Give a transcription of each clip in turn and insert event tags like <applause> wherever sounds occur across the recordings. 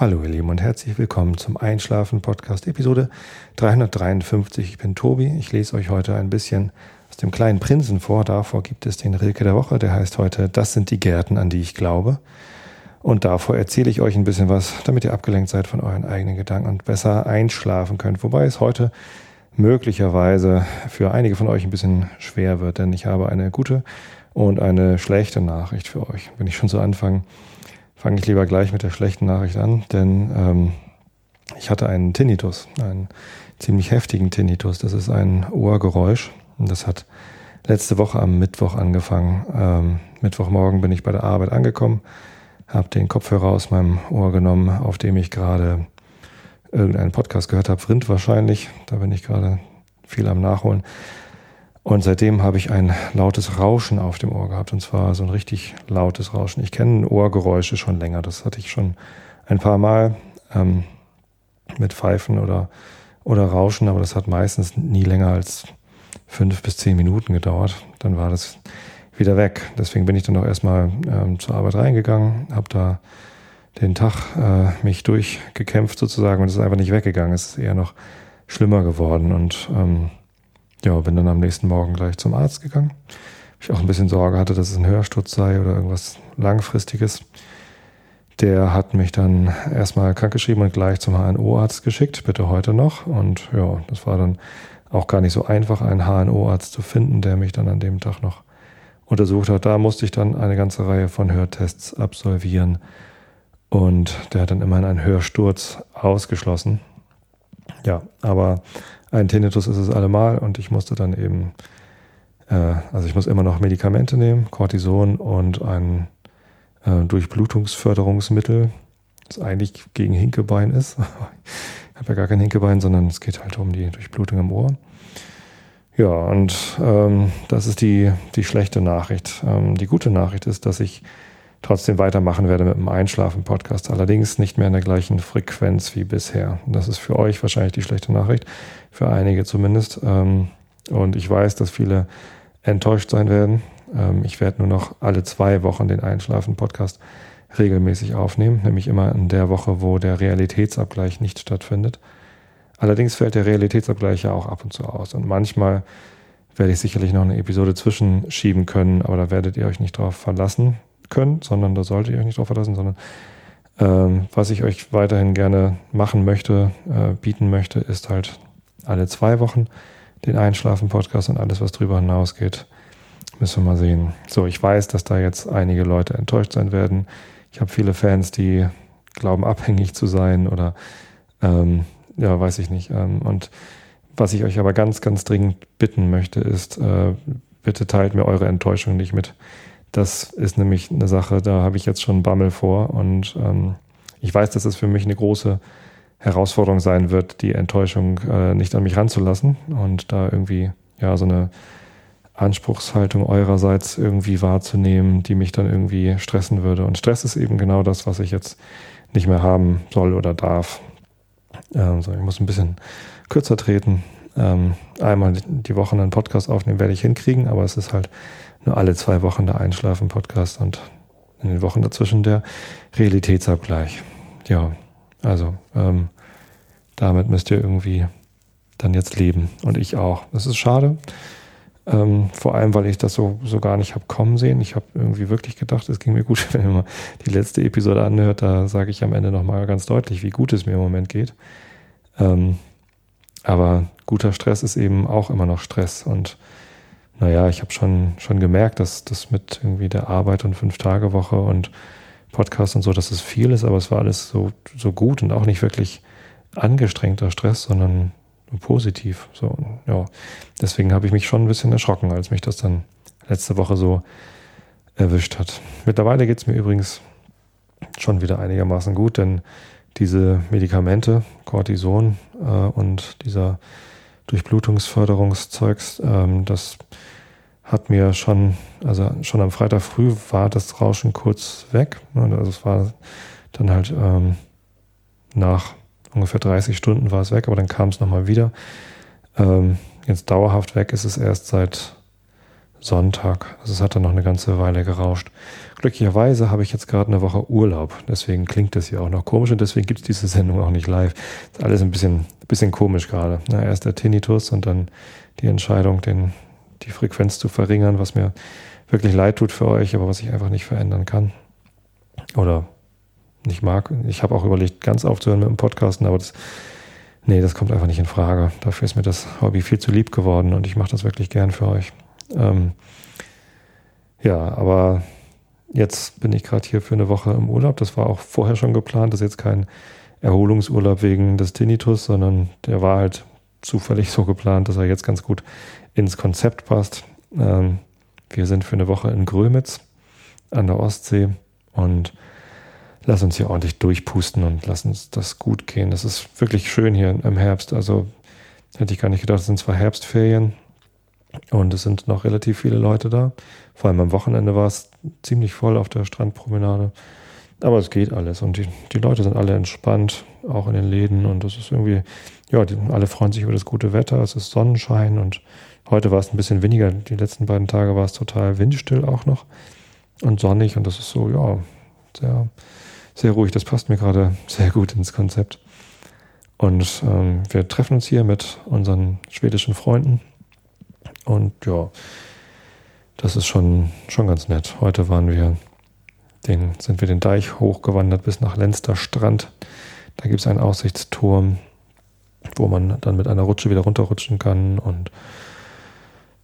Hallo ihr Lieben und herzlich willkommen zum Einschlafen Podcast Episode 353. Ich bin Tobi. Ich lese euch heute ein bisschen aus dem kleinen Prinzen vor. Davor gibt es den Rilke der Woche. Der heißt heute Das sind die Gärten, an die ich glaube. Und davor erzähle ich euch ein bisschen was, damit ihr abgelenkt seid von euren eigenen Gedanken und besser einschlafen könnt. Wobei es heute möglicherweise für einige von euch ein bisschen schwer wird, denn ich habe eine gute und eine schlechte Nachricht für euch. Wenn ich schon so anfange, fange ich lieber gleich mit der schlechten Nachricht an, denn ähm, ich hatte einen Tinnitus, einen ziemlich heftigen Tinnitus. Das ist ein Ohrgeräusch und das hat letzte Woche am Mittwoch angefangen. Ähm, Mittwochmorgen bin ich bei der Arbeit angekommen, habe den Kopfhörer aus meinem Ohr genommen, auf dem ich gerade irgendeinen Podcast gehört habe, Vrind wahrscheinlich. Da bin ich gerade viel am Nachholen. Und seitdem habe ich ein lautes Rauschen auf dem Ohr gehabt. Und zwar so ein richtig lautes Rauschen. Ich kenne Ohrgeräusche schon länger. Das hatte ich schon ein paar Mal ähm, mit Pfeifen oder, oder Rauschen, aber das hat meistens nie länger als fünf bis zehn Minuten gedauert. Dann war das wieder weg. Deswegen bin ich dann auch erstmal ähm, zur Arbeit reingegangen, habe da den Tag äh, mich durchgekämpft sozusagen und es ist einfach nicht weggegangen. Es ist eher noch schlimmer geworden und ähm, ja, bin dann am nächsten Morgen gleich zum Arzt gegangen. Ich auch ein bisschen Sorge hatte, dass es ein Hörsturz sei oder irgendwas Langfristiges. Der hat mich dann erstmal krankgeschrieben und gleich zum HNO-Arzt geschickt, bitte heute noch. Und ja, das war dann auch gar nicht so einfach, einen HNO-Arzt zu finden, der mich dann an dem Tag noch untersucht hat. Da musste ich dann eine ganze Reihe von Hörtests absolvieren. Und der hat dann immerhin einen Hörsturz ausgeschlossen. Ja, aber ein Tinnitus ist es allemal und ich musste dann eben, äh, also ich muss immer noch Medikamente nehmen, Cortison und ein äh, Durchblutungsförderungsmittel, das eigentlich gegen Hinkebein ist. <laughs> ich habe ja gar kein Hinkebein, sondern es geht halt um die Durchblutung im Ohr. Ja, und ähm, das ist die, die schlechte Nachricht. Ähm, die gute Nachricht ist, dass ich trotzdem weitermachen werde mit dem Einschlafen-Podcast. Allerdings nicht mehr in der gleichen Frequenz wie bisher. Das ist für euch wahrscheinlich die schlechte Nachricht, für einige zumindest. Ähm, und ich weiß, dass viele enttäuscht sein werden. Ähm, ich werde nur noch alle zwei Wochen den Einschlafen-Podcast regelmäßig aufnehmen, nämlich immer in der Woche, wo der Realitätsabgleich nicht stattfindet. Allerdings fällt der Realitätsabgleich ja auch ab und zu aus. Und manchmal werde ich sicherlich noch eine Episode zwischenschieben können, aber da werdet ihr euch nicht drauf verlassen könnt, sondern da solltet ihr euch nicht drauf verlassen, sondern ähm, was ich euch weiterhin gerne machen möchte, äh, bieten möchte, ist halt alle zwei Wochen den Einschlafen-Podcast und alles, was drüber hinausgeht, müssen wir mal sehen. So, ich weiß, dass da jetzt einige Leute enttäuscht sein werden. Ich habe viele Fans, die glauben, <laughs> abhängig zu sein oder ähm, ja, weiß ich nicht. Ähm, und was ich euch aber ganz, ganz dringend bitten möchte, ist, äh, bitte teilt mir eure Enttäuschung nicht mit. Das ist nämlich eine Sache, da habe ich jetzt schon Bammel vor und ähm, ich weiß, dass es für mich eine große Herausforderung sein wird, die Enttäuschung äh, nicht an mich ranzulassen und da irgendwie ja so eine Anspruchshaltung eurerseits irgendwie wahrzunehmen, die mich dann irgendwie stressen würde. Und Stress ist eben genau das, was ich jetzt nicht mehr haben soll oder darf. Ähm, so, ich muss ein bisschen kürzer treten. Ähm, einmal die Woche einen Podcast aufnehmen werde ich hinkriegen, aber es ist halt nur alle zwei Wochen der Einschlafen-Podcast und in den Wochen dazwischen der Realitätsabgleich. Ja, also ähm, damit müsst ihr irgendwie dann jetzt leben und ich auch. Das ist schade. Ähm, vor allem, weil ich das so, so gar nicht habe kommen sehen. Ich habe irgendwie wirklich gedacht, es ging mir gut, <laughs> wenn ihr mal die letzte Episode anhört, da sage ich am Ende nochmal ganz deutlich, wie gut es mir im Moment geht. Ähm, aber guter Stress ist eben auch immer noch Stress und naja, ich habe schon, schon gemerkt, dass das mit irgendwie der Arbeit und Fünf-Tage-Woche und Podcast und so, dass es viel ist, aber es war alles so, so gut und auch nicht wirklich angestrengter Stress, sondern positiv. So, ja. Deswegen habe ich mich schon ein bisschen erschrocken, als mich das dann letzte Woche so erwischt hat. Mittlerweile geht es mir übrigens schon wieder einigermaßen gut, denn diese Medikamente, Cortison äh, und dieser Durchblutungsförderungszeugs, ähm, das hat mir schon, also schon am Freitag früh war das Rauschen kurz weg. Also es war dann halt ähm, nach ungefähr 30 Stunden war es weg, aber dann kam es nochmal wieder. Ähm, jetzt dauerhaft weg ist es erst seit Sonntag. Also es hat dann noch eine ganze Weile gerauscht. Glücklicherweise habe ich jetzt gerade eine Woche Urlaub. Deswegen klingt das hier auch noch komisch und deswegen gibt es diese Sendung auch nicht live. ist alles ein bisschen, bisschen komisch gerade. Na, erst der Tinnitus und dann die Entscheidung, den, die Frequenz zu verringern, was mir wirklich leid tut für euch, aber was ich einfach nicht verändern kann. Oder nicht mag. Ich habe auch überlegt, ganz aufzuhören mit dem Podcasten, aber das, nee, das kommt einfach nicht in Frage. Dafür ist mir das Hobby viel zu lieb geworden und ich mache das wirklich gern für euch. Ähm, ja, aber jetzt bin ich gerade hier für eine Woche im Urlaub. Das war auch vorher schon geplant. Das ist jetzt kein Erholungsurlaub wegen des Tinnitus, sondern der war halt zufällig so geplant, dass er jetzt ganz gut ins Konzept passt. Ähm, wir sind für eine Woche in Grömitz an der Ostsee und lass uns hier ordentlich durchpusten und lass uns das gut gehen. Das ist wirklich schön hier im Herbst. Also hätte ich gar nicht gedacht, es sind zwar Herbstferien und es sind noch relativ viele Leute da. Vor allem am Wochenende war es ziemlich voll auf der Strandpromenade. Aber es geht alles und die, die Leute sind alle entspannt, auch in den Läden und es ist irgendwie, ja, die, alle freuen sich über das gute Wetter, es ist Sonnenschein und heute war es ein bisschen weniger. Die letzten beiden Tage war es total windstill auch noch und sonnig und das ist so, ja, sehr, sehr ruhig. Das passt mir gerade sehr gut ins Konzept. Und ähm, wir treffen uns hier mit unseren schwedischen Freunden. Und ja, das ist schon, schon ganz nett. Heute waren wir den, sind wir den Deich hochgewandert bis nach Lenster Strand. Da gibt es einen Aussichtsturm, wo man dann mit einer Rutsche wieder runterrutschen kann. Und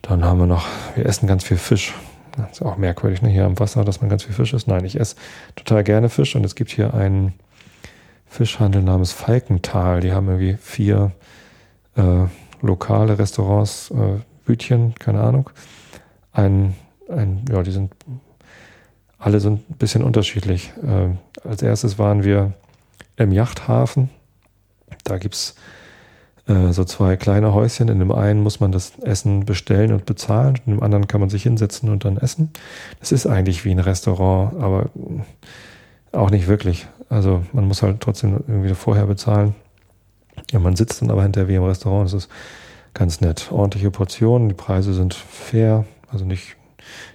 dann haben wir noch, wir essen ganz viel Fisch. Das ist auch merkwürdig, ne? hier am Wasser, dass man ganz viel Fisch isst. Nein, ich esse total gerne Fisch und es gibt hier einen Fischhandel namens Falkenthal. Die haben irgendwie vier äh, lokale Restaurants, äh, Bütchen, keine Ahnung. Ein, ein, ja, die sind alle sind ein bisschen unterschiedlich. Äh, als erstes waren wir im Yachthafen. Da gibt es äh, so zwei kleine Häuschen. In dem einen muss man das Essen bestellen und bezahlen, in dem anderen kann man sich hinsetzen und dann essen. Das ist eigentlich wie ein Restaurant, aber auch nicht wirklich. Also man muss halt trotzdem irgendwie vorher bezahlen. Ja, man sitzt dann aber hinterher wie im Restaurant. Das ist ganz nett. Ordentliche Portionen, die Preise sind fair, also nicht,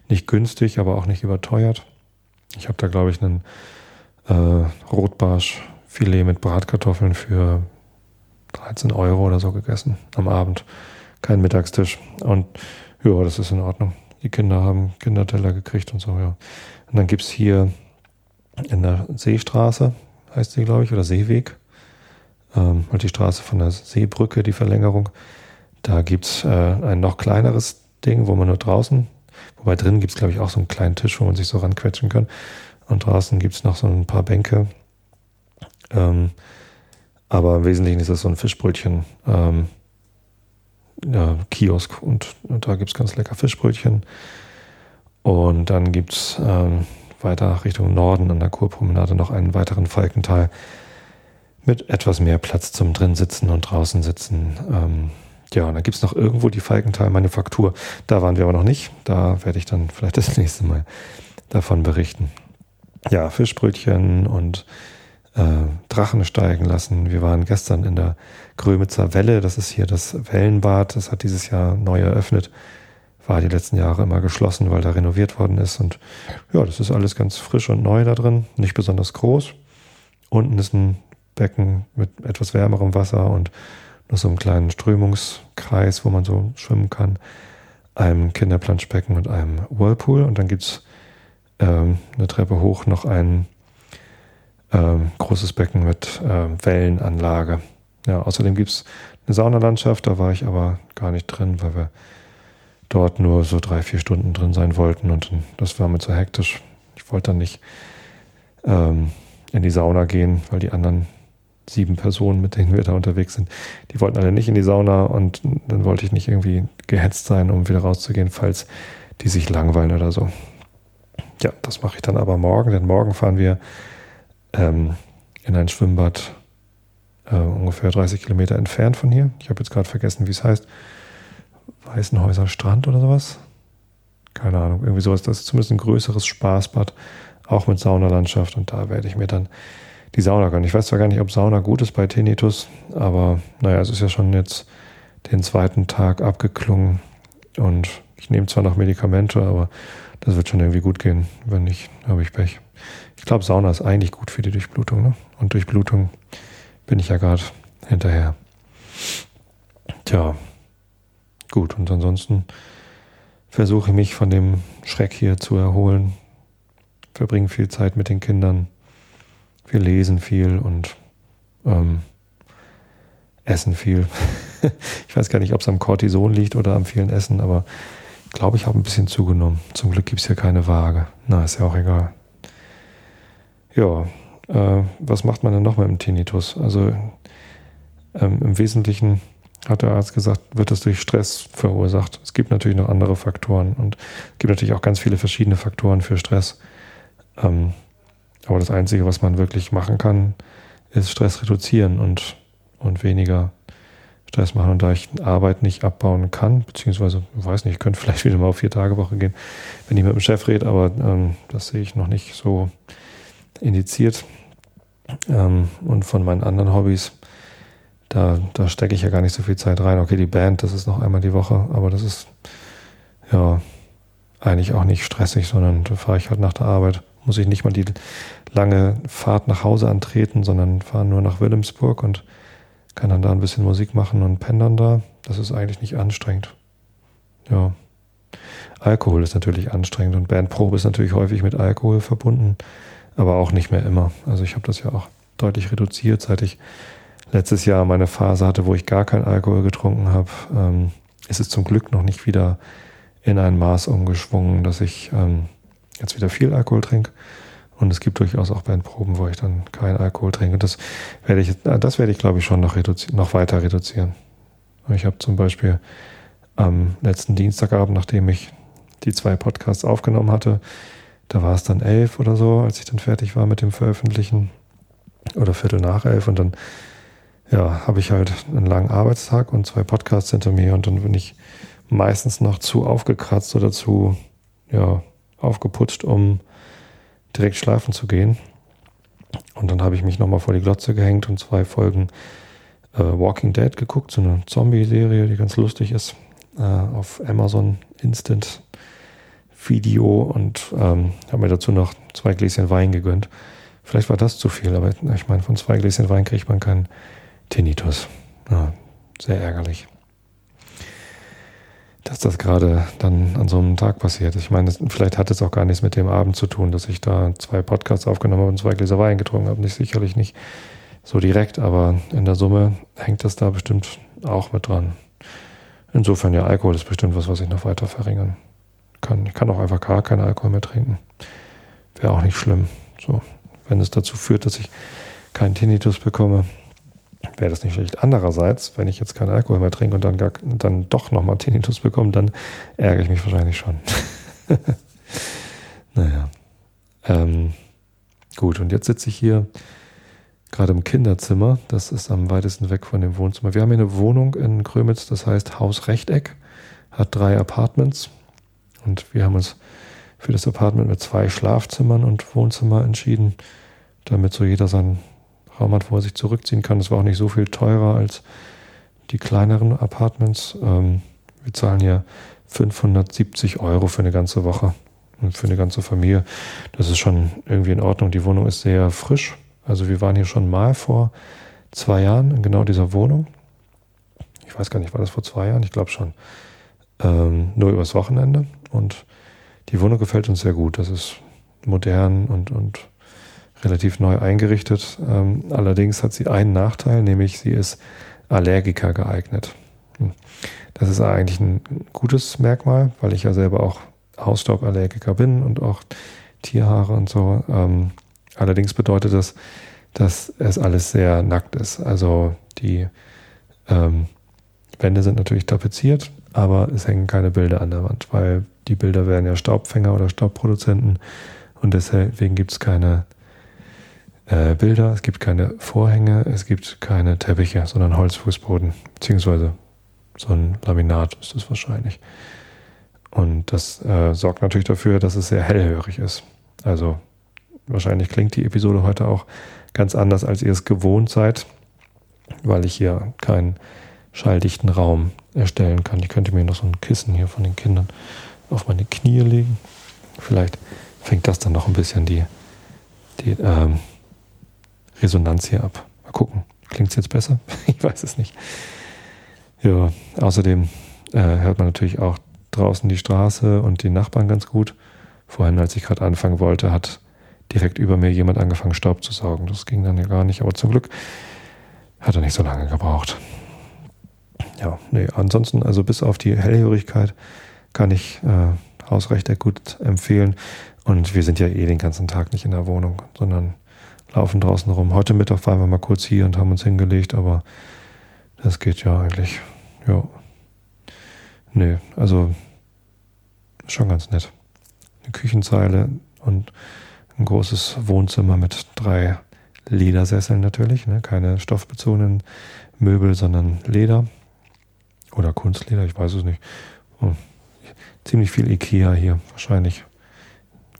nicht günstig, aber auch nicht überteuert. Ich habe da, glaube ich, einen äh, Rotbarschfilet mit Bratkartoffeln für 13 Euro oder so gegessen am Abend. Kein Mittagstisch. Und ja, das ist in Ordnung. Die Kinder haben Kinderteller gekriegt und so, ja. Und dann gibt es hier in der Seestraße, heißt sie, glaube ich, oder Seeweg, ähm, halt die Straße von der Seebrücke, die Verlängerung. Da gibt es äh, ein noch kleineres Ding, wo man nur draußen, wobei drin gibt es, glaube ich, auch so einen kleinen Tisch, wo man sich so ranquetschen kann. Und draußen gibt es noch so ein paar Bänke. Ähm, aber im Wesentlichen ist das so ein Fischbrötchen ähm, ja, Kiosk und, und da gibt es ganz lecker Fischbrötchen. Und dann gibt es ähm, weiter Richtung Norden an der Kurpromenade noch einen weiteren Falkental mit etwas mehr Platz zum drin sitzen und draußen sitzen. Ähm, ja, und dann gibt es noch irgendwo die Falkental-Manufaktur. Da waren wir aber noch nicht. Da werde ich dann vielleicht das <laughs> nächste Mal davon berichten. Ja, Fischbrötchen und äh, Drachen steigen lassen. Wir waren gestern in der Grömitzer Welle, das ist hier das Wellenbad, das hat dieses Jahr neu eröffnet. War die letzten Jahre immer geschlossen, weil da renoviert worden ist. Und ja, das ist alles ganz frisch und neu da drin, nicht besonders groß. Unten ist ein Becken mit etwas wärmerem Wasser und noch so einem kleinen Strömungskreis, wo man so schwimmen kann. Einem Kinderplanschbecken und einem Whirlpool. Und dann gibt's ähm, eine Treppe hoch noch einen ähm, großes Becken mit ähm, Wellenanlage. Ja, außerdem gibt es eine Saunalandschaft, da war ich aber gar nicht drin, weil wir dort nur so drei, vier Stunden drin sein wollten und das war mir zu hektisch. Ich wollte dann nicht ähm, in die Sauna gehen, weil die anderen sieben Personen, mit denen wir da unterwegs sind, die wollten alle nicht in die Sauna und dann wollte ich nicht irgendwie gehetzt sein, um wieder rauszugehen, falls die sich langweilen oder so. Ja, das mache ich dann aber morgen, denn morgen fahren wir ähm, in ein Schwimmbad äh, ungefähr 30 Kilometer entfernt von hier. Ich habe jetzt gerade vergessen, wie es heißt. Weißenhäuser Strand oder sowas? Keine Ahnung, irgendwie sowas. Das ist zumindest ein größeres Spaßbad, auch mit Saunalandschaft. Und da werde ich mir dann die Sauna gönnen. Ich weiß zwar gar nicht, ob Sauna gut ist bei Tinnitus, aber naja, es ist ja schon jetzt den zweiten Tag abgeklungen. Und Ich nehme zwar noch Medikamente, aber das wird schon irgendwie gut gehen. Wenn nicht, habe ich Pech. Ich glaube, Sauna ist eigentlich gut für die Durchblutung. Ne? Und Durchblutung bin ich ja gerade hinterher. Tja, gut. Und ansonsten versuche ich mich von dem Schreck hier zu erholen. Verbringe viel Zeit mit den Kindern. Wir lesen viel und ähm, essen viel. <laughs> ich weiß gar nicht, ob es am Cortison liegt oder am vielen Essen, aber ich glaube, ich habe ein bisschen zugenommen. Zum Glück gibt es hier keine Waage. Na, ist ja auch egal. Ja, äh, was macht man denn noch mit dem Tinnitus? Also ähm, im Wesentlichen hat der Arzt gesagt, wird das durch Stress verursacht. Es gibt natürlich noch andere Faktoren und es gibt natürlich auch ganz viele verschiedene Faktoren für Stress. Ähm, aber das Einzige, was man wirklich machen kann, ist Stress reduzieren und, und weniger Stress machen. Und da ich Arbeit nicht abbauen kann, beziehungsweise, ich weiß nicht, ich könnte vielleicht wieder mal auf vier Tage Woche gehen, wenn ich mit dem Chef rede, aber ähm, das sehe ich noch nicht so indiziert. Ähm, und von meinen anderen Hobbys da, da stecke ich ja gar nicht so viel Zeit rein. Okay, die Band, das ist noch einmal die Woche, aber das ist ja eigentlich auch nicht stressig, sondern da fahre ich halt nach der Arbeit. Muss ich nicht mal die lange Fahrt nach Hause antreten, sondern fahre nur nach Wilhelmsburg und kann dann da ein bisschen Musik machen und pendern da. Das ist eigentlich nicht anstrengend. Ja. Alkohol ist natürlich anstrengend und Bandprobe ist natürlich häufig mit Alkohol verbunden, aber auch nicht mehr immer. Also ich habe das ja auch deutlich reduziert, seit ich letztes Jahr meine Phase hatte, wo ich gar keinen Alkohol getrunken habe, ähm, ist zum Glück noch nicht wieder in ein Maß umgeschwungen, dass ich ähm, jetzt wieder viel Alkohol trinke. Und es gibt durchaus auch Bandproben, wo ich dann keinen Alkohol trinke. Und das werde ich, äh, das werde ich glaube ich schon noch, noch weiter reduzieren. Ich habe zum Beispiel am letzten Dienstagabend, nachdem ich die zwei Podcasts aufgenommen hatte, da war es dann elf oder so, als ich dann fertig war mit dem Veröffentlichen oder Viertel nach elf und dann ja, habe ich halt einen langen Arbeitstag und zwei Podcasts hinter mir und dann bin ich meistens noch zu aufgekratzt oder zu ja, aufgeputzt, um direkt schlafen zu gehen. Und dann habe ich mich nochmal vor die Glotze gehängt und zwei Folgen äh, Walking Dead geguckt, so eine Zombie-Serie, die ganz lustig ist, äh, auf Amazon Instant Video und ähm, habe mir dazu noch zwei Gläschen Wein gegönnt. Vielleicht war das zu viel, aber ich meine, von zwei Gläschen Wein kriegt man keinen Tinnitus. Ja, sehr ärgerlich. Dass das gerade dann an so einem Tag passiert. Ich meine, vielleicht hat es auch gar nichts mit dem Abend zu tun, dass ich da zwei Podcasts aufgenommen habe und zwei Gläser Wein getrunken habe. Nicht sicherlich nicht so direkt, aber in der Summe hängt das da bestimmt auch mit dran. Insofern ja, Alkohol ist bestimmt was, was ich noch weiter verringern kann. Ich kann auch einfach gar keinen Alkohol mehr trinken. Wäre auch nicht schlimm. So, wenn es dazu führt, dass ich keinen Tinnitus bekomme, wäre das nicht schlecht. Andererseits, wenn ich jetzt keinen Alkohol mehr trinke und dann, gar, dann doch nochmal Tinnitus bekomme, dann ärgere ich mich wahrscheinlich schon. <laughs> naja. Ähm, gut, und jetzt sitze ich hier gerade im Kinderzimmer. Das ist am weitesten weg von dem Wohnzimmer. Wir haben hier eine Wohnung in Krömitz, das heißt Haus Rechteck, hat drei Apartments. Und wir haben uns für das Apartment mit zwei Schlafzimmern und Wohnzimmer entschieden, damit so jeder sein Raum hat, wo er sich zurückziehen kann. Das war auch nicht so viel teurer als die kleineren Apartments. Ähm, wir zahlen hier 570 Euro für eine ganze Woche und für eine ganze Familie. Das ist schon irgendwie in Ordnung. Die Wohnung ist sehr frisch. Also wir waren hier schon mal vor zwei Jahren in genau dieser Wohnung. Ich weiß gar nicht, war das vor zwei Jahren? Ich glaube schon. Ähm, nur übers Wochenende. Und die Wohnung gefällt uns sehr gut. Das ist modern und, und relativ neu eingerichtet. Ähm, allerdings hat sie einen Nachteil, nämlich sie ist Allergiker geeignet. Hm. Das ist eigentlich ein gutes Merkmal, weil ich ja selber auch Hausstauballergiker bin und auch Tierhaare und so. Ähm, allerdings bedeutet das, dass es alles sehr nackt ist. Also die ähm, Wände sind natürlich tapeziert, aber es hängen keine Bilder an der Wand, weil die Bilder werden ja Staubfänger oder Staubproduzenten und deswegen gibt es keine äh, Bilder, es gibt keine Vorhänge, es gibt keine Teppiche, sondern Holzfußboden, beziehungsweise so ein Laminat ist es wahrscheinlich. Und das äh, sorgt natürlich dafür, dass es sehr hellhörig ist. Also wahrscheinlich klingt die Episode heute auch ganz anders, als ihr es gewohnt seid, weil ich hier keinen schalldichten Raum erstellen kann. Ich könnte mir noch so ein Kissen hier von den Kindern auf meine Knie legen. Vielleicht fängt das dann noch ein bisschen die, die ähm, Resonanz hier ab. Mal gucken. Klingt es jetzt besser? <laughs> ich weiß es nicht. Ja, außerdem äh, hört man natürlich auch draußen die Straße und die Nachbarn ganz gut. Vorhin, als ich gerade anfangen wollte, hat direkt über mir jemand angefangen, Staub zu saugen. Das ging dann ja gar nicht, aber zum Glück hat er nicht so lange gebraucht. Ja, nee, ansonsten, also bis auf die Hellhörigkeit kann ich äh, Hausrecht gut empfehlen. Und wir sind ja eh den ganzen Tag nicht in der Wohnung, sondern laufen draußen rum. Heute Mittag waren wir mal kurz hier und haben uns hingelegt, aber das geht ja eigentlich. Ja. Nee, also schon ganz nett. Eine Küchenzeile und ein großes Wohnzimmer mit drei Ledersesseln natürlich, ne? keine stoffbezogenen Möbel, sondern Leder oder Kunstleder, ich weiß es nicht. Oh, ziemlich viel Ikea hier, wahrscheinlich.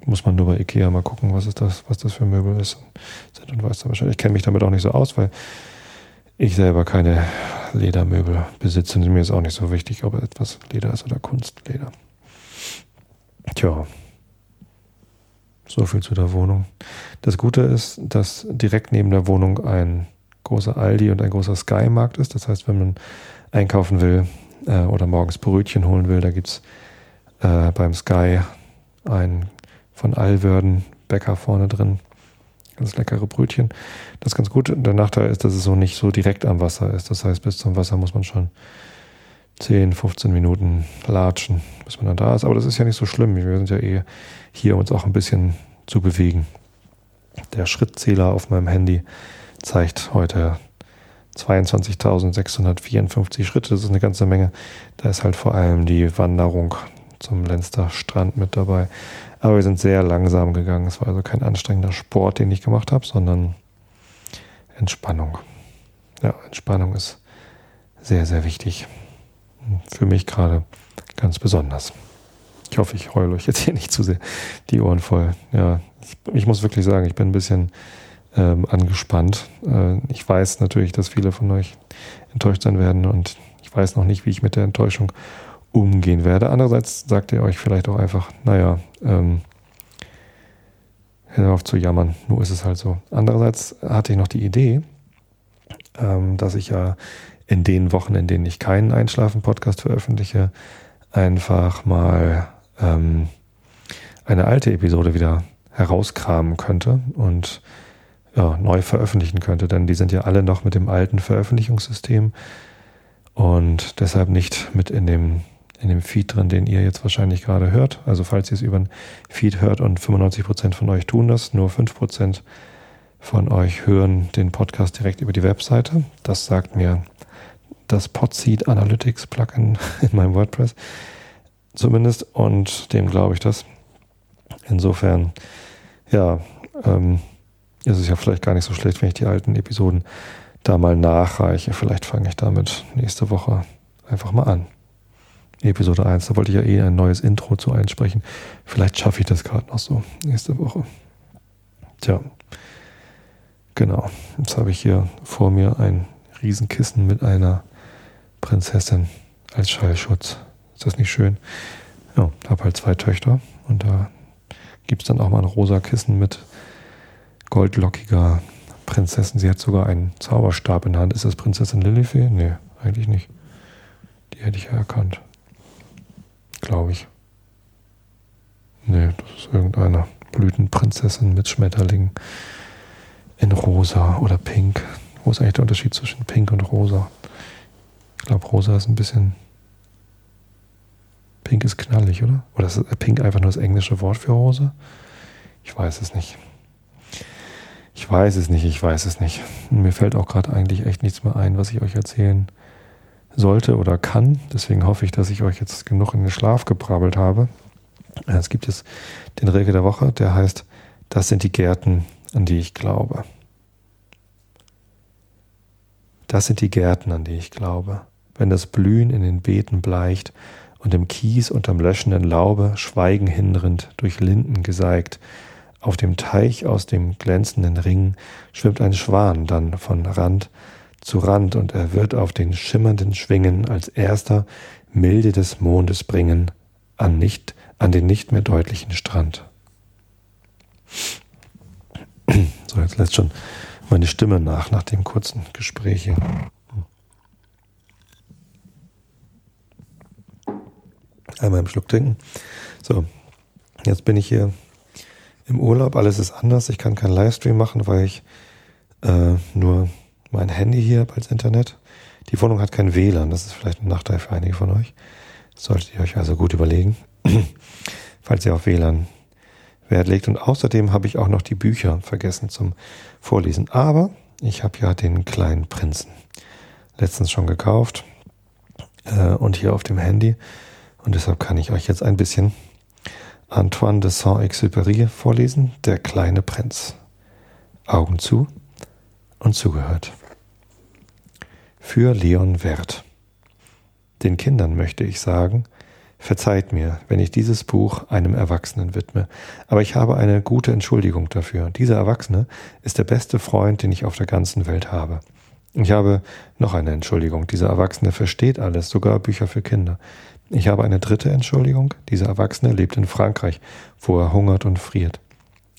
Muss man nur bei Ikea mal gucken, was ist das, was das für Möbel ist. Sind und weiß da wahrscheinlich. Ich kenne mich damit auch nicht so aus, weil ich selber keine Ledermöbel besitze und mir ist auch nicht so wichtig, ob etwas Leder ist oder Kunstleder. Tja, so viel zu der Wohnung. Das Gute ist, dass direkt neben der Wohnung ein großer Aldi und ein großer Sky-Markt ist. Das heißt, wenn man einkaufen will äh, oder morgens Brötchen holen will, da gibt es äh, beim Sky ein von Allwörden Bäcker vorne drin. Ganz leckere Brötchen. Das ist ganz gut. Der Nachteil ist, dass es so nicht so direkt am Wasser ist. Das heißt, bis zum Wasser muss man schon 10, 15 Minuten latschen, bis man dann da ist. Aber das ist ja nicht so schlimm. Wir sind ja eh hier, uns auch ein bisschen zu bewegen. Der Schrittzähler auf meinem Handy zeigt heute 22.654 Schritte. Das ist eine ganze Menge. Da ist halt vor allem die Wanderung zum Lenster Strand mit dabei. Aber wir sind sehr langsam gegangen. Es war also kein anstrengender Sport, den ich gemacht habe, sondern Entspannung. Ja, Entspannung ist sehr, sehr wichtig. Für mich gerade ganz besonders. Ich hoffe, ich heule euch jetzt hier nicht zu sehr die Ohren voll. Ja, ich, ich muss wirklich sagen, ich bin ein bisschen ähm, angespannt. Äh, ich weiß natürlich, dass viele von euch enttäuscht sein werden und ich weiß noch nicht, wie ich mit der Enttäuschung umgehen werde. Andererseits sagt ihr euch vielleicht auch einfach, naja, ähm, hör auf zu jammern, nur ist es halt so. Andererseits hatte ich noch die Idee, ähm, dass ich ja in den Wochen, in denen ich keinen Einschlafen-Podcast veröffentliche, einfach mal ähm, eine alte Episode wieder herauskramen könnte und ja, neu veröffentlichen könnte, denn die sind ja alle noch mit dem alten Veröffentlichungssystem und deshalb nicht mit in dem, in dem Feed drin, den ihr jetzt wahrscheinlich gerade hört. Also falls ihr es über den Feed hört und 95% von euch tun das, nur 5% von euch hören den Podcast direkt über die Webseite. Das sagt mir das Podseed Analytics Plugin <laughs> in meinem WordPress zumindest und dem glaube ich das. Insofern, ja, ähm, ist es ja vielleicht gar nicht so schlecht, wenn ich die alten Episoden da mal nachreiche. Vielleicht fange ich damit nächste Woche einfach mal an. Episode 1, da wollte ich ja eh ein neues Intro zu einsprechen. Vielleicht schaffe ich das gerade noch so nächste Woche. Tja, genau. Jetzt habe ich hier vor mir ein Riesenkissen mit einer Prinzessin als Schallschutz. Ist das nicht schön? Ja, habe halt zwei Töchter und da gibt es dann auch mal ein rosa Kissen mit goldlockiger Prinzessin. Sie hat sogar einen Zauberstab in der Hand. Ist das Prinzessin Lilifee? Nee, eigentlich nicht. Die hätte ich ja erkannt. Glaube ich. Nee, das ist irgendeine Blütenprinzessin mit Schmetterlingen in rosa oder pink. Wo ist eigentlich der Unterschied zwischen pink und rosa? Ich glaube, rosa ist ein bisschen Pink ist knallig, oder? Oder ist Pink einfach nur das englische Wort für Rose? Ich weiß es nicht. Ich weiß es nicht, ich weiß es nicht. Mir fällt auch gerade eigentlich echt nichts mehr ein, was ich euch erzählen sollte oder kann. Deswegen hoffe ich, dass ich euch jetzt genug in den Schlaf gebrabbelt habe. Es gibt jetzt den Regel der Woche, der heißt, das sind die Gärten, an die ich glaube. Das sind die Gärten, an die ich glaube. Wenn das Blühen in den Beeten bleicht und im Kies unterm löschenden Laube Schweigen hinrinnt, durch Linden geseigt. Auf dem Teich aus dem glänzenden Ring schwimmt ein Schwan dann von Rand zu Rand und er wird auf den schimmernden Schwingen als erster Milde des Mondes bringen an, nicht, an den nicht mehr deutlichen Strand. <clears throat> So, jetzt lässt schon meine Stimme nach, nach dem kurzen Gespräch hier. Einmal im Schluck trinken. So, jetzt bin ich hier im Urlaub. Alles ist anders. Ich kann keinen Livestream machen, weil ich äh, nur mein Handy hier als Internet. Die Wohnung hat kein WLAN. Das ist vielleicht ein Nachteil für einige von euch. Das solltet ihr euch also gut überlegen, <clears throat> falls ihr auf WLAN Wert legt. Und außerdem habe ich auch noch die Bücher vergessen zum Vorlesen. Aber ich habe ja den kleinen Prinzen letztens schon gekauft äh, und hier auf dem Handy. Und deshalb kann ich euch jetzt ein bisschen Antoine de Saint-Exupéry vorlesen, Der kleine Prinz. Augen zu und zugehört. Für Leon Wert. Den Kindern möchte ich sagen, Verzeiht mir, wenn ich dieses Buch einem Erwachsenen widme, aber ich habe eine gute Entschuldigung dafür. Dieser Erwachsene ist der beste Freund, den ich auf der ganzen Welt habe. Ich habe noch eine Entschuldigung. Dieser Erwachsene versteht alles, sogar Bücher für Kinder. Ich habe eine dritte Entschuldigung. Dieser Erwachsene lebt in Frankreich, wo er hungert und friert.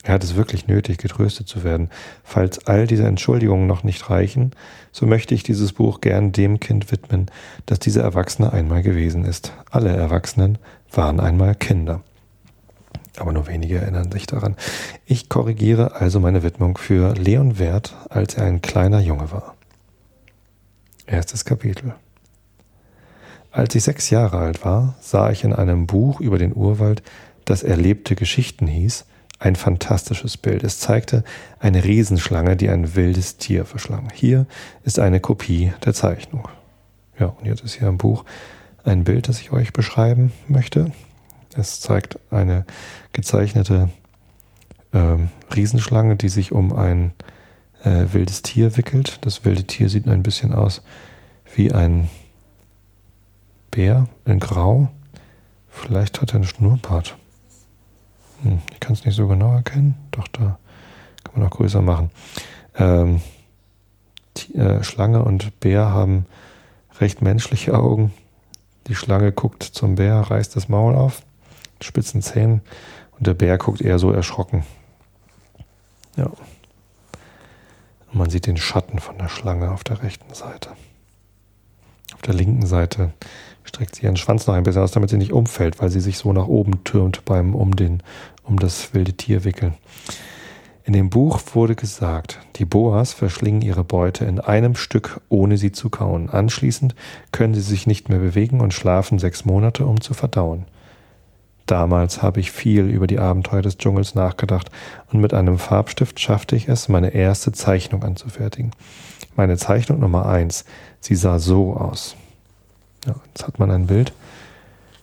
Er hat es wirklich nötig, getröstet zu werden. Falls all diese Entschuldigungen noch nicht reichen, so möchte ich dieses Buch gern dem Kind widmen, das dieser Erwachsene einmal gewesen ist. Alle Erwachsenen waren einmal Kinder. Aber nur wenige erinnern sich daran. Ich korrigiere also meine Widmung für Leon Wert, als er ein kleiner Junge war. Erstes Kapitel. Als ich sechs Jahre alt war, sah ich in einem Buch über den Urwald, das erlebte Geschichten hieß, ein fantastisches Bild. Es zeigte eine Riesenschlange, die ein wildes Tier verschlang. Hier ist eine Kopie der Zeichnung. Ja, und jetzt ist hier im Buch ein Bild, das ich euch beschreiben möchte. Es zeigt eine gezeichnete äh, Riesenschlange, die sich um ein äh, wildes Tier wickelt. Das wilde Tier sieht ein bisschen aus wie ein Bär in Grau. Vielleicht hat er einen Schnurrbart. Hm, ich kann es nicht so genau erkennen. Doch, da kann man auch größer machen. Ähm, die, äh, Schlange und Bär haben recht menschliche Augen. Die Schlange guckt zum Bär, reißt das Maul auf, spitzen Zähnen und der Bär guckt eher so erschrocken. Ja. Und man sieht den Schatten von der Schlange auf der rechten Seite. Auf der linken Seite streckt sie ihren Schwanz noch ein bisschen aus, damit sie nicht umfällt, weil sie sich so nach oben türmt beim um den um das wilde Tier wickeln. In dem Buch wurde gesagt, die Boas verschlingen ihre Beute in einem Stück, ohne sie zu kauen. Anschließend können sie sich nicht mehr bewegen und schlafen sechs Monate, um zu verdauen. Damals habe ich viel über die Abenteuer des Dschungels nachgedacht und mit einem Farbstift schaffte ich es, meine erste Zeichnung anzufertigen. Meine Zeichnung Nummer eins, sie sah so aus. Ja, jetzt hat man ein Bild,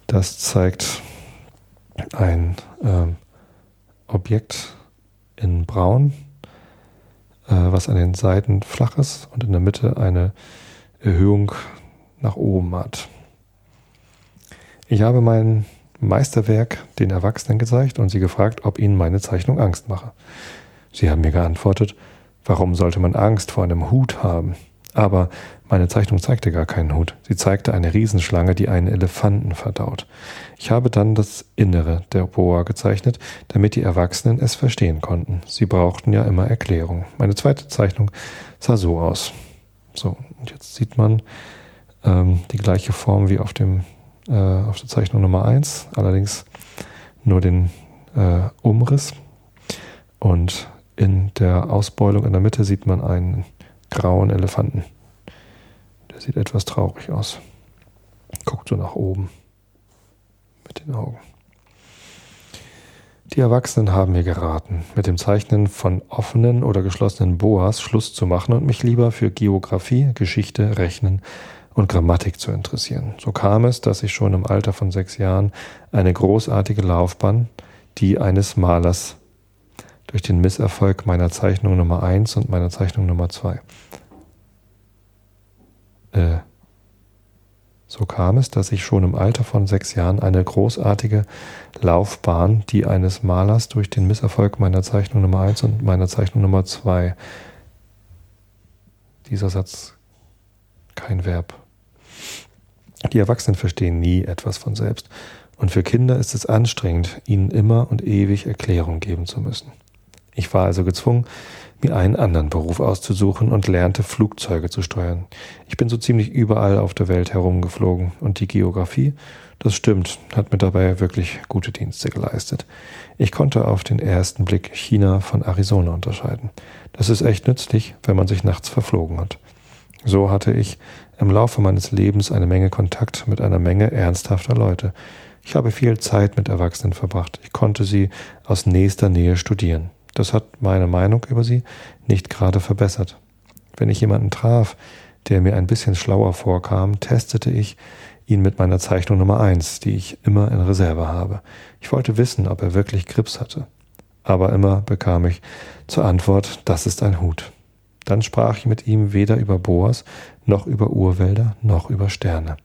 das zeigt ein äh, Objekt in Braun, äh, was an den Seiten flach ist und in der Mitte eine Erhöhung nach oben hat. Ich habe mein Meisterwerk den Erwachsenen gezeigt und sie gefragt, ob ihnen meine Zeichnung Angst mache. Sie haben mir geantwortet, warum sollte man Angst vor einem Hut haben? Aber meine Zeichnung zeigte gar keinen Hut. Sie zeigte eine Riesenschlange, die einen Elefanten verdaut. Ich habe dann das Innere der Boa gezeichnet, damit die Erwachsenen es verstehen konnten. Sie brauchten ja immer Erklärung. Meine zweite Zeichnung sah so aus. So, und jetzt sieht man ähm, die gleiche Form wie auf, dem, äh, auf der Zeichnung Nummer eins, allerdings nur den äh, Umriss. Und in der Ausbeulung in der Mitte sieht man einen grauen Elefanten. Der sieht etwas traurig aus. Guckt so nach oben mit den Augen. Die Erwachsenen haben mir geraten, mit dem Zeichnen von offenen oder geschlossenen Boas Schluss zu machen und mich lieber für Geographie, Geschichte, Rechnen und Grammatik zu interessieren. So kam es, dass ich schon im Alter von sechs Jahren eine großartige Laufbahn, die eines Malers durch den Misserfolg meiner Zeichnung Nummer 1 und meiner Zeichnung Nummer 2. Äh, so kam es, dass ich schon im Alter von sechs Jahren eine großartige Laufbahn, die eines Malers durch den Misserfolg meiner Zeichnung Nummer 1 und meiner Zeichnung Nummer 2. Dieser Satz kein Verb. Die Erwachsenen verstehen nie etwas von selbst. Und für Kinder ist es anstrengend, ihnen immer und ewig Erklärung geben zu müssen. Ich war also gezwungen, mir einen anderen Beruf auszusuchen und lernte Flugzeuge zu steuern. Ich bin so ziemlich überall auf der Welt herumgeflogen und die Geografie, das stimmt, hat mir dabei wirklich gute Dienste geleistet. Ich konnte auf den ersten Blick China von Arizona unterscheiden. Das ist echt nützlich, wenn man sich nachts verflogen hat. So hatte ich im Laufe meines Lebens eine Menge Kontakt mit einer Menge ernsthafter Leute. Ich habe viel Zeit mit Erwachsenen verbracht. Ich konnte sie aus nächster Nähe studieren. Das hat meine Meinung über sie nicht gerade verbessert. Wenn ich jemanden traf, der mir ein bisschen schlauer vorkam, testete ich ihn mit meiner Zeichnung Nummer eins, die ich immer in Reserve habe. Ich wollte wissen, ob er wirklich Krebs hatte. Aber immer bekam ich zur Antwort, das ist ein Hut. Dann sprach ich mit ihm weder über Boas, noch über Urwälder, noch über Sterne.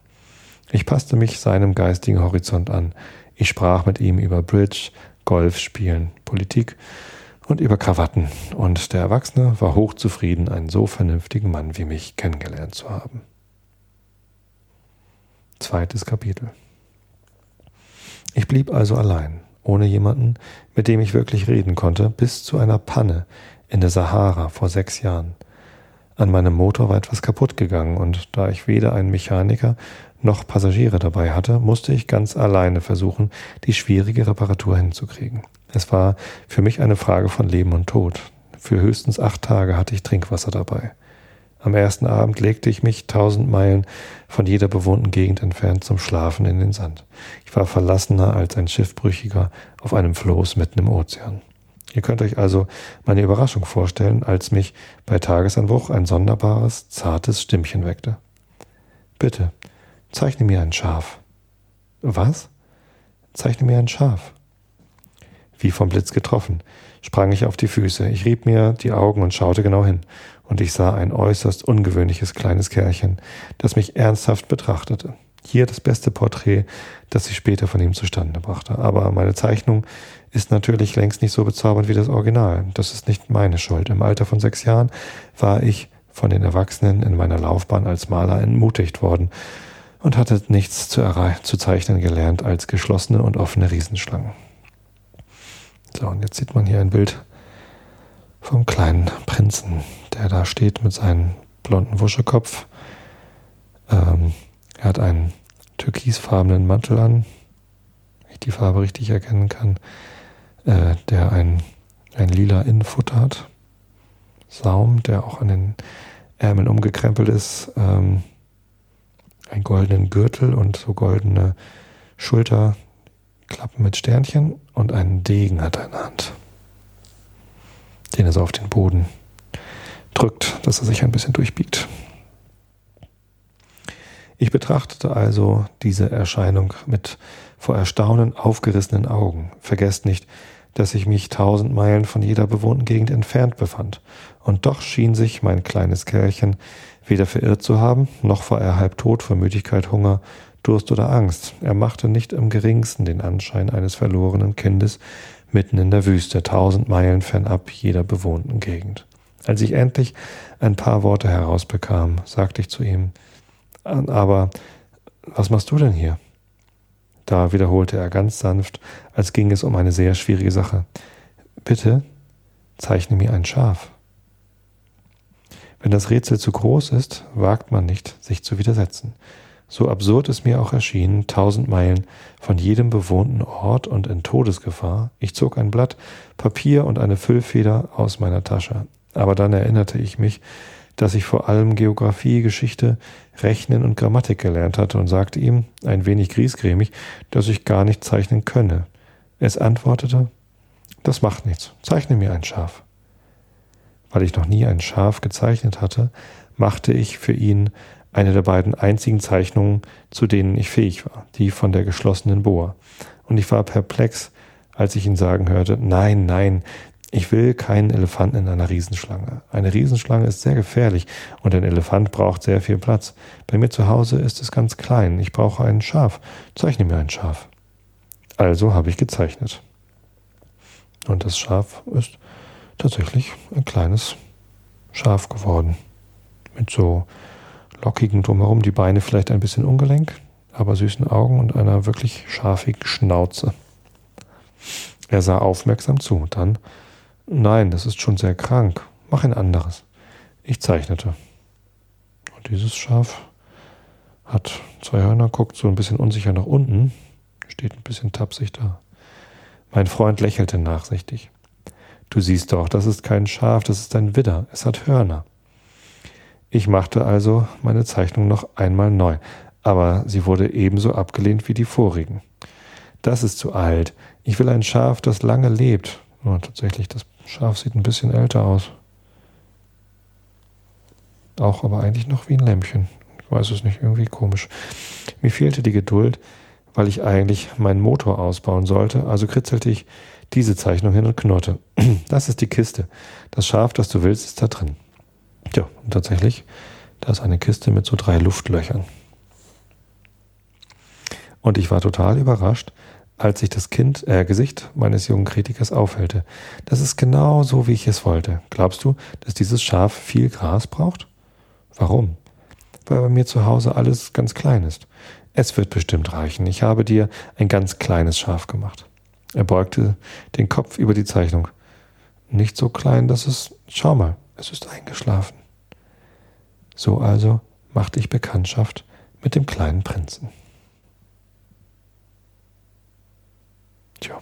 Ich passte mich seinem geistigen Horizont an. Ich sprach mit ihm über Bridge, Golf spielen, Politik und über Krawatten, und der Erwachsene war hochzufrieden, einen so vernünftigen Mann wie mich kennengelernt zu haben. Zweites Kapitel. Ich blieb also allein, ohne jemanden, mit dem ich wirklich reden konnte, bis zu einer Panne in der Sahara vor sechs Jahren. An meinem Motor war etwas kaputt gegangen, und da ich weder einen Mechaniker noch Passagiere dabei hatte, musste ich ganz alleine versuchen, die schwierige Reparatur hinzukriegen. Es war für mich eine Frage von Leben und Tod. Für höchstens acht Tage hatte ich Trinkwasser dabei. Am ersten Abend legte ich mich tausend Meilen von jeder bewohnten Gegend entfernt zum Schlafen in den Sand. Ich war verlassener als ein Schiffbrüchiger auf einem Floß mitten im Ozean. Ihr könnt euch also meine Überraschung vorstellen, als mich bei Tagesanbruch ein sonderbares, zartes Stimmchen weckte. Bitte, zeichne mir ein Schaf. Was? Zeichne mir ein Schaf. Wie vom Blitz getroffen, sprang ich auf die Füße. Ich rieb mir die Augen und schaute genau hin, und ich sah ein äußerst ungewöhnliches kleines Kerlchen, das mich ernsthaft betrachtete. Hier das beste Porträt, das ich später von ihm zustande brachte. Aber meine Zeichnung ist natürlich längst nicht so bezaubernd wie das Original. Das ist nicht meine Schuld. Im Alter von sechs Jahren war ich von den Erwachsenen in meiner Laufbahn als Maler entmutigt worden und hatte nichts zu, zu zeichnen gelernt als geschlossene und offene Riesenschlangen. So, und jetzt sieht man hier ein Bild vom kleinen Prinzen, der da steht mit seinem blonden Wuschelkopf. Ähm, er hat einen türkisfarbenen Mantel an, wenn ich die Farbe richtig erkennen kann, äh, der ein, ein lila Innenfutter hat. Saum, der auch an den Ärmeln umgekrempelt ist. Ähm, einen goldenen Gürtel und so goldene Schulter, Klappen mit Sternchen und einen Degen hat er in der Hand, den er so auf den Boden drückt, dass er sich ein bisschen durchbiegt. Ich betrachtete also diese Erscheinung mit vor Erstaunen aufgerissenen Augen. Vergesst nicht, dass ich mich tausend Meilen von jeder bewohnten Gegend entfernt befand. Und doch schien sich mein kleines Kerlchen weder verirrt zu haben, noch war er halb tot vor Müdigkeit, Hunger Durst oder Angst. Er machte nicht im geringsten den Anschein eines verlorenen Kindes mitten in der Wüste, tausend Meilen fernab jeder bewohnten Gegend. Als ich endlich ein paar Worte herausbekam, sagte ich zu ihm, aber was machst du denn hier? Da wiederholte er ganz sanft, als ging es um eine sehr schwierige Sache. Bitte zeichne mir ein Schaf. Wenn das Rätsel zu groß ist, wagt man nicht, sich zu widersetzen so absurd es mir auch erschien, tausend Meilen von jedem bewohnten Ort und in Todesgefahr, ich zog ein Blatt Papier und eine Füllfeder aus meiner Tasche. Aber dann erinnerte ich mich, dass ich vor allem Geographie, Geschichte, Rechnen und Grammatik gelernt hatte und sagte ihm, ein wenig griesgrämig, dass ich gar nicht zeichnen könne. Es antwortete, das macht nichts, zeichne mir ein Schaf. Weil ich noch nie ein Schaf gezeichnet hatte, machte ich für ihn eine der beiden einzigen Zeichnungen, zu denen ich fähig war, die von der geschlossenen Boa. Und ich war perplex, als ich ihn sagen hörte, nein, nein, ich will keinen Elefanten in einer Riesenschlange. Eine Riesenschlange ist sehr gefährlich und ein Elefant braucht sehr viel Platz. Bei mir zu Hause ist es ganz klein. Ich brauche ein Schaf. Zeichne mir ein Schaf. Also habe ich gezeichnet. Und das Schaf ist tatsächlich ein kleines Schaf geworden. Mit so lockigen Drumherum, die Beine vielleicht ein bisschen ungelenk, aber süßen Augen und einer wirklich scharfigen Schnauze. Er sah aufmerksam zu. Dann, nein, das ist schon sehr krank. Mach ein anderes. Ich zeichnete. Und dieses Schaf hat zwei Hörner, guckt so ein bisschen unsicher nach unten, steht ein bisschen tapsig da. Mein Freund lächelte nachsichtig. Du siehst doch, das ist kein Schaf, das ist ein Widder, es hat Hörner. Ich machte also meine Zeichnung noch einmal neu, aber sie wurde ebenso abgelehnt wie die vorigen. Das ist zu alt. Ich will ein Schaf, das lange lebt. Oh, tatsächlich, das Schaf sieht ein bisschen älter aus. Auch aber eigentlich noch wie ein Lämpchen. Ich weiß es nicht, irgendwie komisch. Mir fehlte die Geduld, weil ich eigentlich meinen Motor ausbauen sollte, also kritzelte ich diese Zeichnung hin und knurrte. <clears throat> Das ist die Kiste. Das Schaf, das du willst, ist da drin. Ja, und tatsächlich, da ist eine Kiste mit so drei Luftlöchern. Und ich war total überrascht, als sich das Kind, äh, Gesicht meines jungen Kritikers aufhellte. Das ist genau so, wie ich es wollte. Glaubst du, dass dieses Schaf viel Gras braucht? Warum? Weil bei mir zu Hause alles ganz klein ist. Es wird bestimmt reichen. Ich habe dir ein ganz kleines Schaf gemacht. Er beugte den Kopf über die Zeichnung. Nicht so klein, dass es. Schau mal, es ist eingeschlafen. So also machte ich Bekanntschaft mit dem kleinen Prinzen. Tja.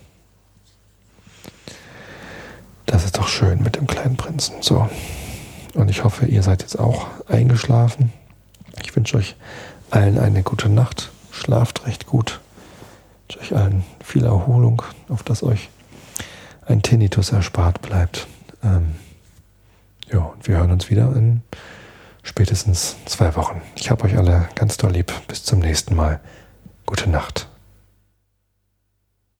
Das ist doch schön mit dem kleinen Prinzen. So. Und ich hoffe, ihr seid jetzt auch eingeschlafen. Ich wünsche euch allen eine gute Nacht. Schlaft recht gut. Ich wünsche euch allen viel Erholung, auf dass euch ein Tinnitus erspart bleibt. Ähm, ja, und wir hören uns wieder in spätestens zwei Wochen. Ich habe euch alle ganz doll lieb. Bis zum nächsten Mal. Gute Nacht.